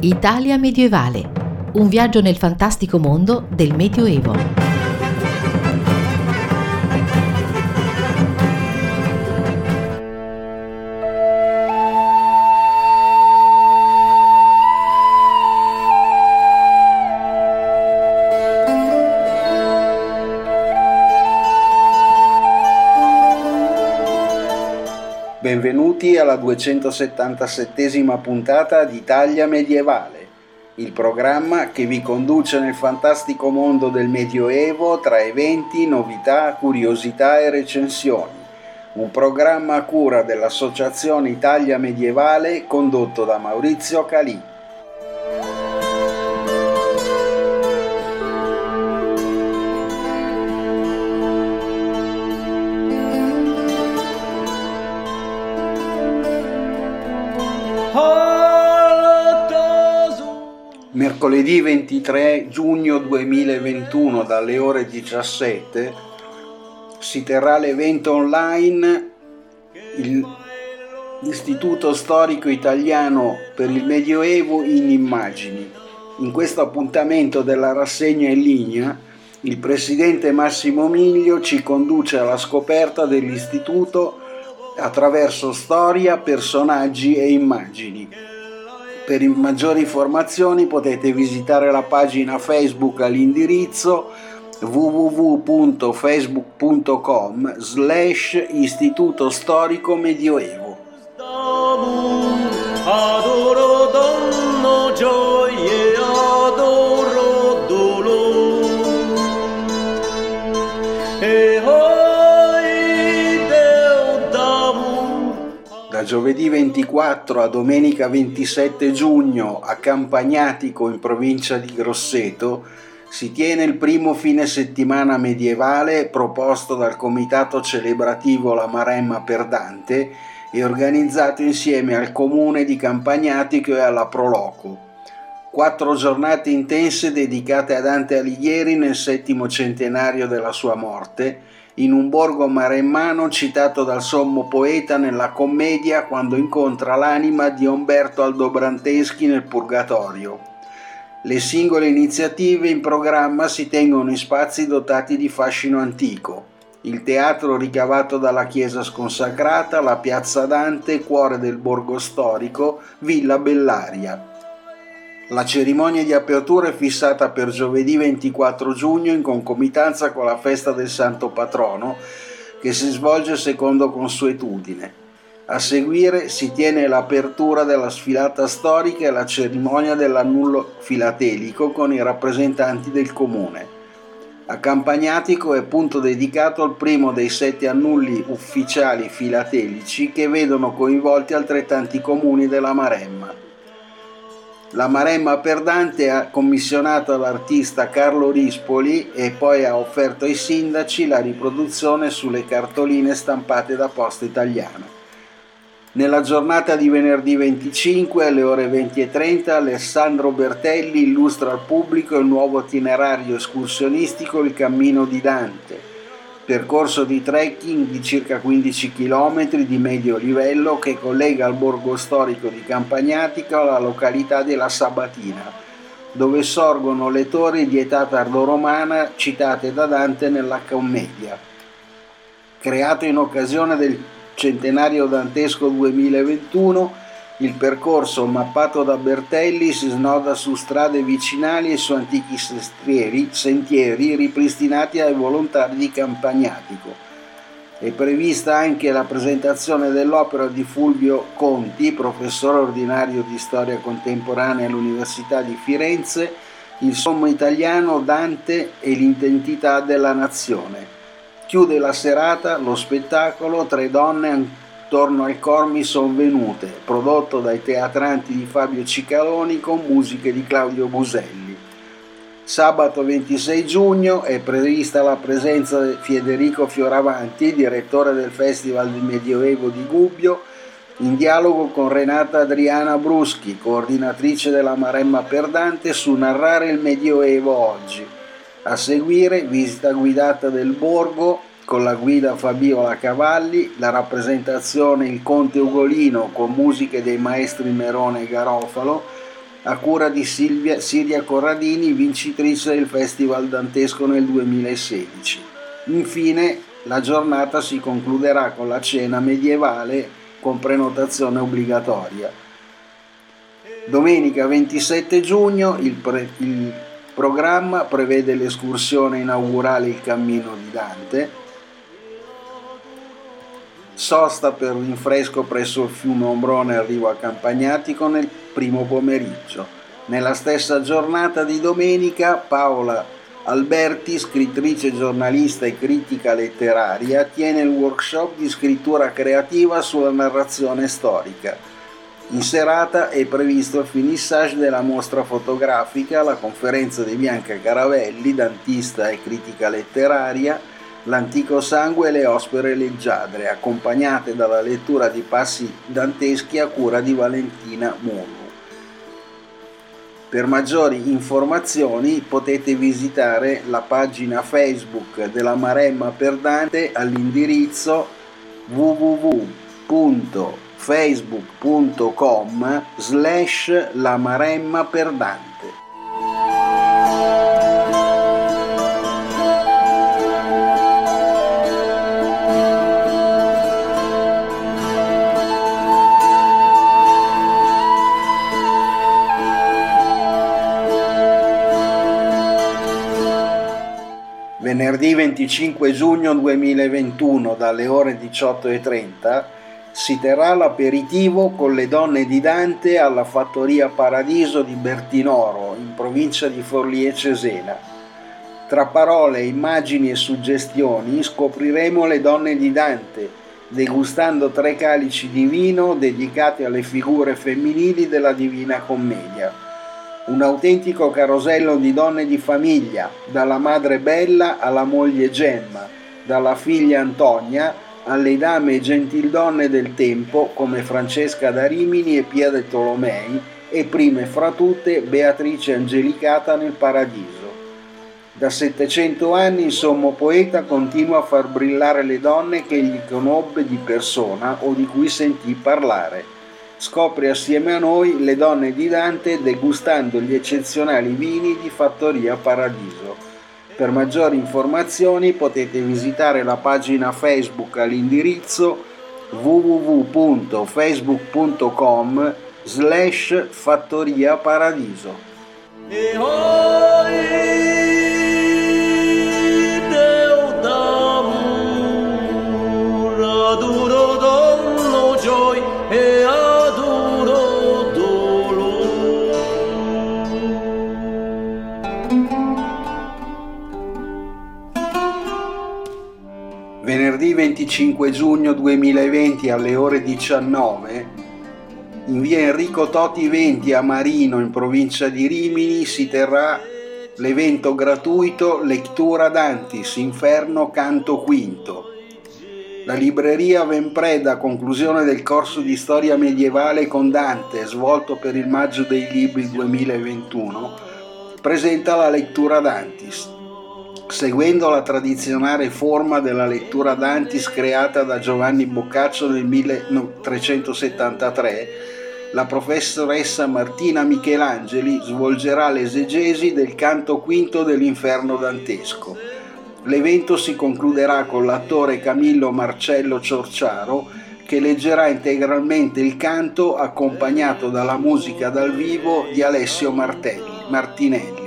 Italia medievale. Un viaggio nel fantastico mondo del Medioevo. Benvenuti alla 277esima puntata di Italia Medievale, il programma che vi conduce nel fantastico mondo del Medioevo tra eventi, novità, curiosità e recensioni. Un programma a cura dell'Associazione Italia Medievale condotto da Maurizio Calì. Mercoledì 23 giugno 2021 dalle ore 17 si terrà l'evento online l'Istituto Storico Italiano per il Medioevo in immagini. In questo appuntamento della rassegna in linea il presidente Massimo Miglio ci conduce alla scoperta dell'istituto attraverso storia, personaggi e immagini. Per maggiori informazioni potete visitare la pagina Facebook all'indirizzo www.facebook.com slash Istituto Storico Medioevo. Giovedì 24 a domenica 27 giugno a Campagnatico in provincia di Grosseto si tiene il primo fine settimana medievale proposto dal comitato celebrativo La Maremma per Dante e organizzato insieme al comune di Campagnatico e alla Proloco. Quattro giornate intense dedicate a Dante Alighieri nel settimo centenario della sua morte in un borgo maremmano citato dal sommo poeta nella commedia quando incontra l'anima di Umberto Aldobranteschi nel Purgatorio. Le singole iniziative in programma si tengono in spazi dotati di fascino antico. Il teatro ricavato dalla chiesa sconsacrata, la piazza Dante, cuore del borgo storico, Villa Bellaria. La cerimonia di apertura è fissata per giovedì 24 giugno in concomitanza con la festa del Santo Patrono che si svolge secondo consuetudine. A seguire si tiene l'apertura della sfilata storica e la cerimonia dell'annullo filatelico con i rappresentanti del comune. A Campagnatico è punto dedicato al primo dei sette annulli ufficiali filatelici che vedono coinvolti altrettanti comuni della Maremma. La Maremma per Dante ha commissionato l'artista Carlo Rispoli e poi ha offerto ai sindaci la riproduzione sulle cartoline stampate da Posta Italiana. Nella giornata di venerdì 25 alle ore 20.30 Alessandro Bertelli illustra al pubblico il nuovo itinerario escursionistico Il Cammino di Dante percorso di trekking di circa 15 km di medio livello che collega il borgo storico di Campagnatica alla località della Sabatina, dove sorgono le torri di età tardoromana citate da Dante nella Commedia. Creato in occasione del centenario dantesco 2021, il percorso mappato da Bertelli si snoda su strade vicinali e su antichi sestrieri, sentieri ripristinati ai volontari di Campagnatico. È prevista anche la presentazione dell'opera di Fulvio Conti, professore ordinario di storia contemporanea all'Università di Firenze, il sommo italiano Dante e l'identità della nazione. Chiude la serata lo spettacolo Tre donne Torno al cor mi son venute, prodotto dai teatranti di Fabio Cicaloni con musiche di Claudio Buselli. Sabato 26 giugno è prevista la presenza di Federico Fioravanti, direttore del Festival di Medioevo di Gubbio, in dialogo con Renata Adriana Bruschi, coordinatrice della Maremma Perdante, su narrare il Medioevo oggi. A seguire visita guidata del borgo con la guida Fabiola Cavalli, la rappresentazione Il Conte Ugolino con musiche dei maestri Merone e Garofalo, a cura di Silvia, Siria Corradini, vincitrice del Festival Dantesco nel 2016. Infine, la giornata si concluderà con la cena medievale con prenotazione obbligatoria. Domenica 27 giugno il, pre, il programma prevede l'escursione inaugurale Il Cammino di Dante, sosta per rinfresco presso il fiume Ombrone a Campagnatico nel primo pomeriggio. Nella stessa giornata di domenica Paola Alberti, scrittrice, giornalista e critica letteraria, tiene il workshop di scrittura creativa sulla narrazione storica. In serata è previsto il finissage della mostra fotografica, la conferenza di Bianca Caravelli, dantista e critica letteraria, l'antico sangue e le ospere leggiadre, accompagnate dalla lettura di passi danteschi a cura di Valentina Mulu. Per maggiori informazioni potete visitare la pagina Facebook della Maremma per Dante all'indirizzo www.facebook.com slash la Maremma per Dante. Venerdì 25 giugno 2021 dalle ore 18.30 si terrà l'aperitivo con le donne di Dante alla Fattoria Paradiso di Bertinoro, in provincia di Forlì e Cesena. Tra parole, immagini e suggestioni scopriremo le donne di Dante, degustando tre calici di vino dedicati alle figure femminili della Divina Commedia un autentico carosello di donne di famiglia, dalla madre Bella alla moglie Gemma, dalla figlia Antonia alle dame e gentildonne del tempo come Francesca da Rimini e Pia de Tolomei e prime fra tutte Beatrice Angelicata nel Paradiso. Da 700 anni il sommo poeta continua a far brillare le donne che egli conobbe di persona o di cui sentì parlare Scopri assieme a noi le donne di Dante degustando gli eccezionali vini di Fattoria Paradiso. Per maggiori informazioni potete visitare la pagina Facebook all'indirizzo www.facebook.com slash Fattoria Paradiso. 25 giugno 2020 alle ore 19 in via Enrico Toti 20 a Marino in provincia di Rimini si terrà l'evento gratuito Lectura Dantis Inferno Canto Quinto. La libreria Venpreda, a conclusione del corso di storia medievale con Dante svolto per il maggio dei libri 2021, presenta la lettura Dantis seguendo la tradizionale forma della lettura d'Antis creata da Giovanni Boccaccio nel 1373, la professoressa Martina Michelangeli svolgerà l'esegesi del canto quinto dell'inferno dantesco. L'evento si concluderà con l'attore Camillo Marcello Ciorciaro che leggerà integralmente il canto accompagnato dalla musica dal vivo di Alessio Martelli, Martinelli.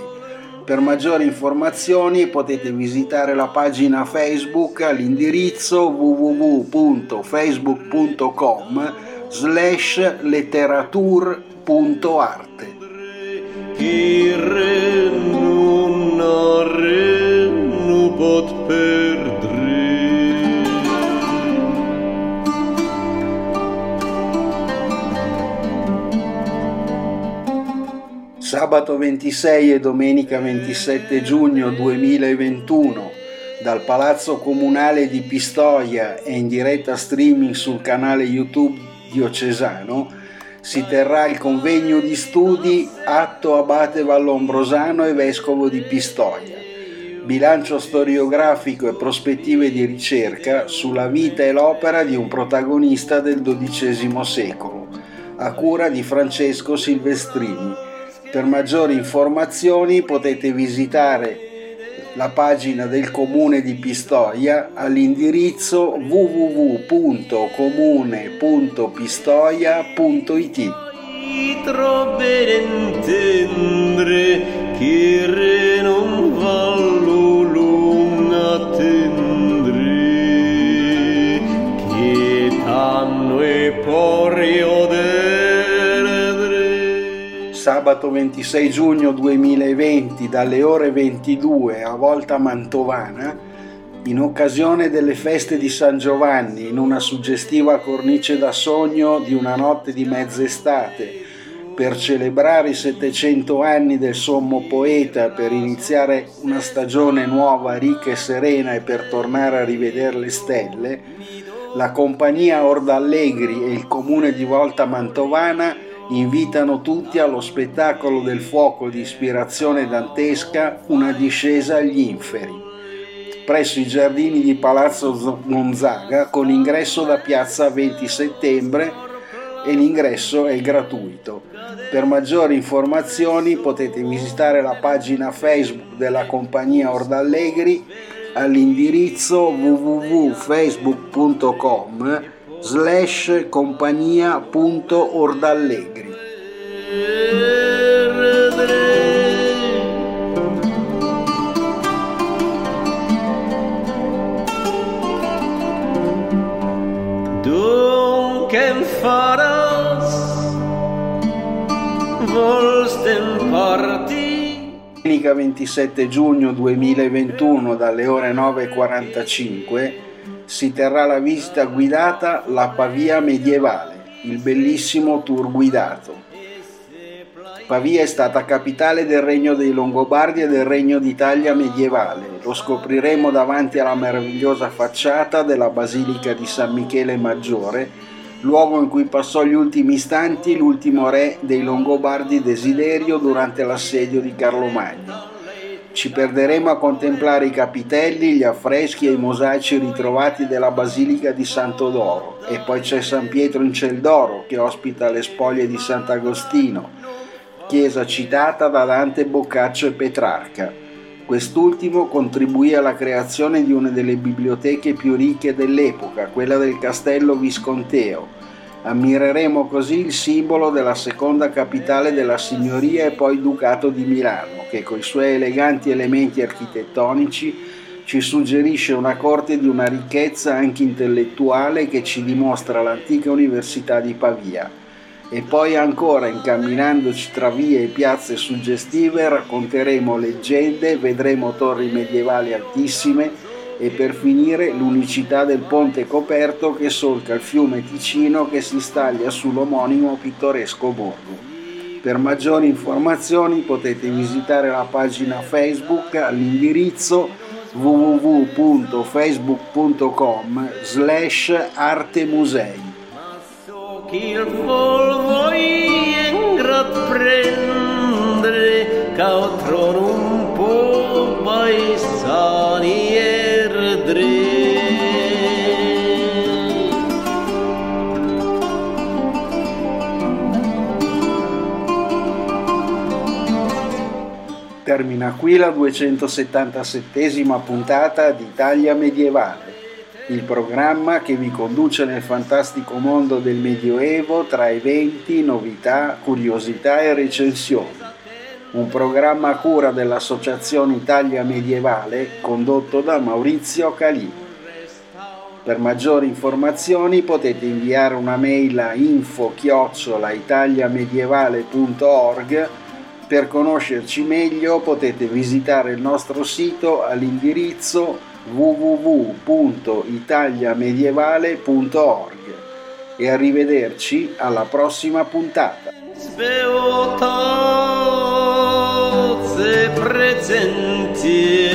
Per maggiori informazioni potete visitare la pagina Facebook all'indirizzo www.facebook.com slash letteratur.arte. pot perdre Sabato 26 e domenica 27 giugno 2021 dal Palazzo Comunale di Pistoia e in diretta streaming sul canale YouTube diocesano si terrà il convegno di studi Atto Abate Vallombrosano e Vescovo di Pistoia. Bilancio storiografico e prospettive di ricerca sulla vita e l'opera di un protagonista del XII secolo, a cura di Francesco Silvestrini Per maggiori informazioni potete visitare la pagina del comune di Pistoia all'indirizzo www.comune.pistoia.it. che sabato 26 giugno 2020 dalle ore 22 a Volta Mantovana, in occasione delle feste di San Giovanni, in una suggestiva cornice da sogno di una notte di mezz'estate, per celebrare i 700 anni del sommo poeta, per iniziare una stagione nuova, ricca e serena e per tornare a rivedere le stelle, la compagnia Ordallegri e il comune di Volta Mantovana invitano tutti allo spettacolo del fuoco di ispirazione dantesca Una discesa agli inferi, presso i giardini di Palazzo Gonzaga con ingresso da piazza 20 settembre e l'ingresso è gratuito. Per maggiori informazioni potete visitare la pagina Facebook della compagnia Ordallegri all'indirizzo www.facebook.com slash compagnia.ordallegri. Dunque faras volsten parti Domenica 27 giugno 2021 dalle ore 9.45 si terrà la visita guidata La Pavia medievale, il bellissimo tour guidato. Pavia è stata capitale del regno dei Longobardi e del regno d'Italia medievale. Lo scopriremo davanti alla meravigliosa facciata della Basilica di San Michele Maggiore, luogo in cui passò gli ultimi istanti l'ultimo re dei Longobardi Desiderio durante l'assedio di Carlo Magno. Ci perderemo a contemplare i capitelli, gli affreschi e i mosaici ritrovati della Basilica di Santo Doro e poi c'è San Pietro in Ciel d'Oro che ospita le spoglie di Sant'Agostino, chiesa citata da Dante Boccaccio e Petrarca. Quest'ultimo contribuì alla creazione di una delle biblioteche più ricche dell'epoca, quella del Castello Visconteo, Ammireremo così il simbolo della seconda capitale della signoria e poi ducato di Milano, che con i suoi eleganti elementi architettonici ci suggerisce una corte di una ricchezza anche intellettuale che ci dimostra l'antica università di Pavia. E poi ancora, incamminandoci tra vie e piazze suggestive, racconteremo leggende, vedremo torri medievali altissime, e per finire l'unicità del ponte coperto che solca il fiume Ticino che si staglia sull'omonimo pittoresco borgo. Per maggiori informazioni potete visitare la pagina Facebook all'indirizzo www.facebook.com slash artemusei. Qu'il Termina qui la 277esima puntata di Italia Medievale, il programma che vi conduce nel fantastico mondo del Medioevo tra eventi, novità, curiosità e recensioni un programma a cura dell'Associazione Italia Medievale condotto da Maurizio Calì. Per maggiori informazioni potete inviare una mail a info-italiamedievale.org. Per conoscerci meglio potete visitare il nostro sito all'indirizzo www.italiamedievale.org e arrivederci alla prossima puntata. prezentie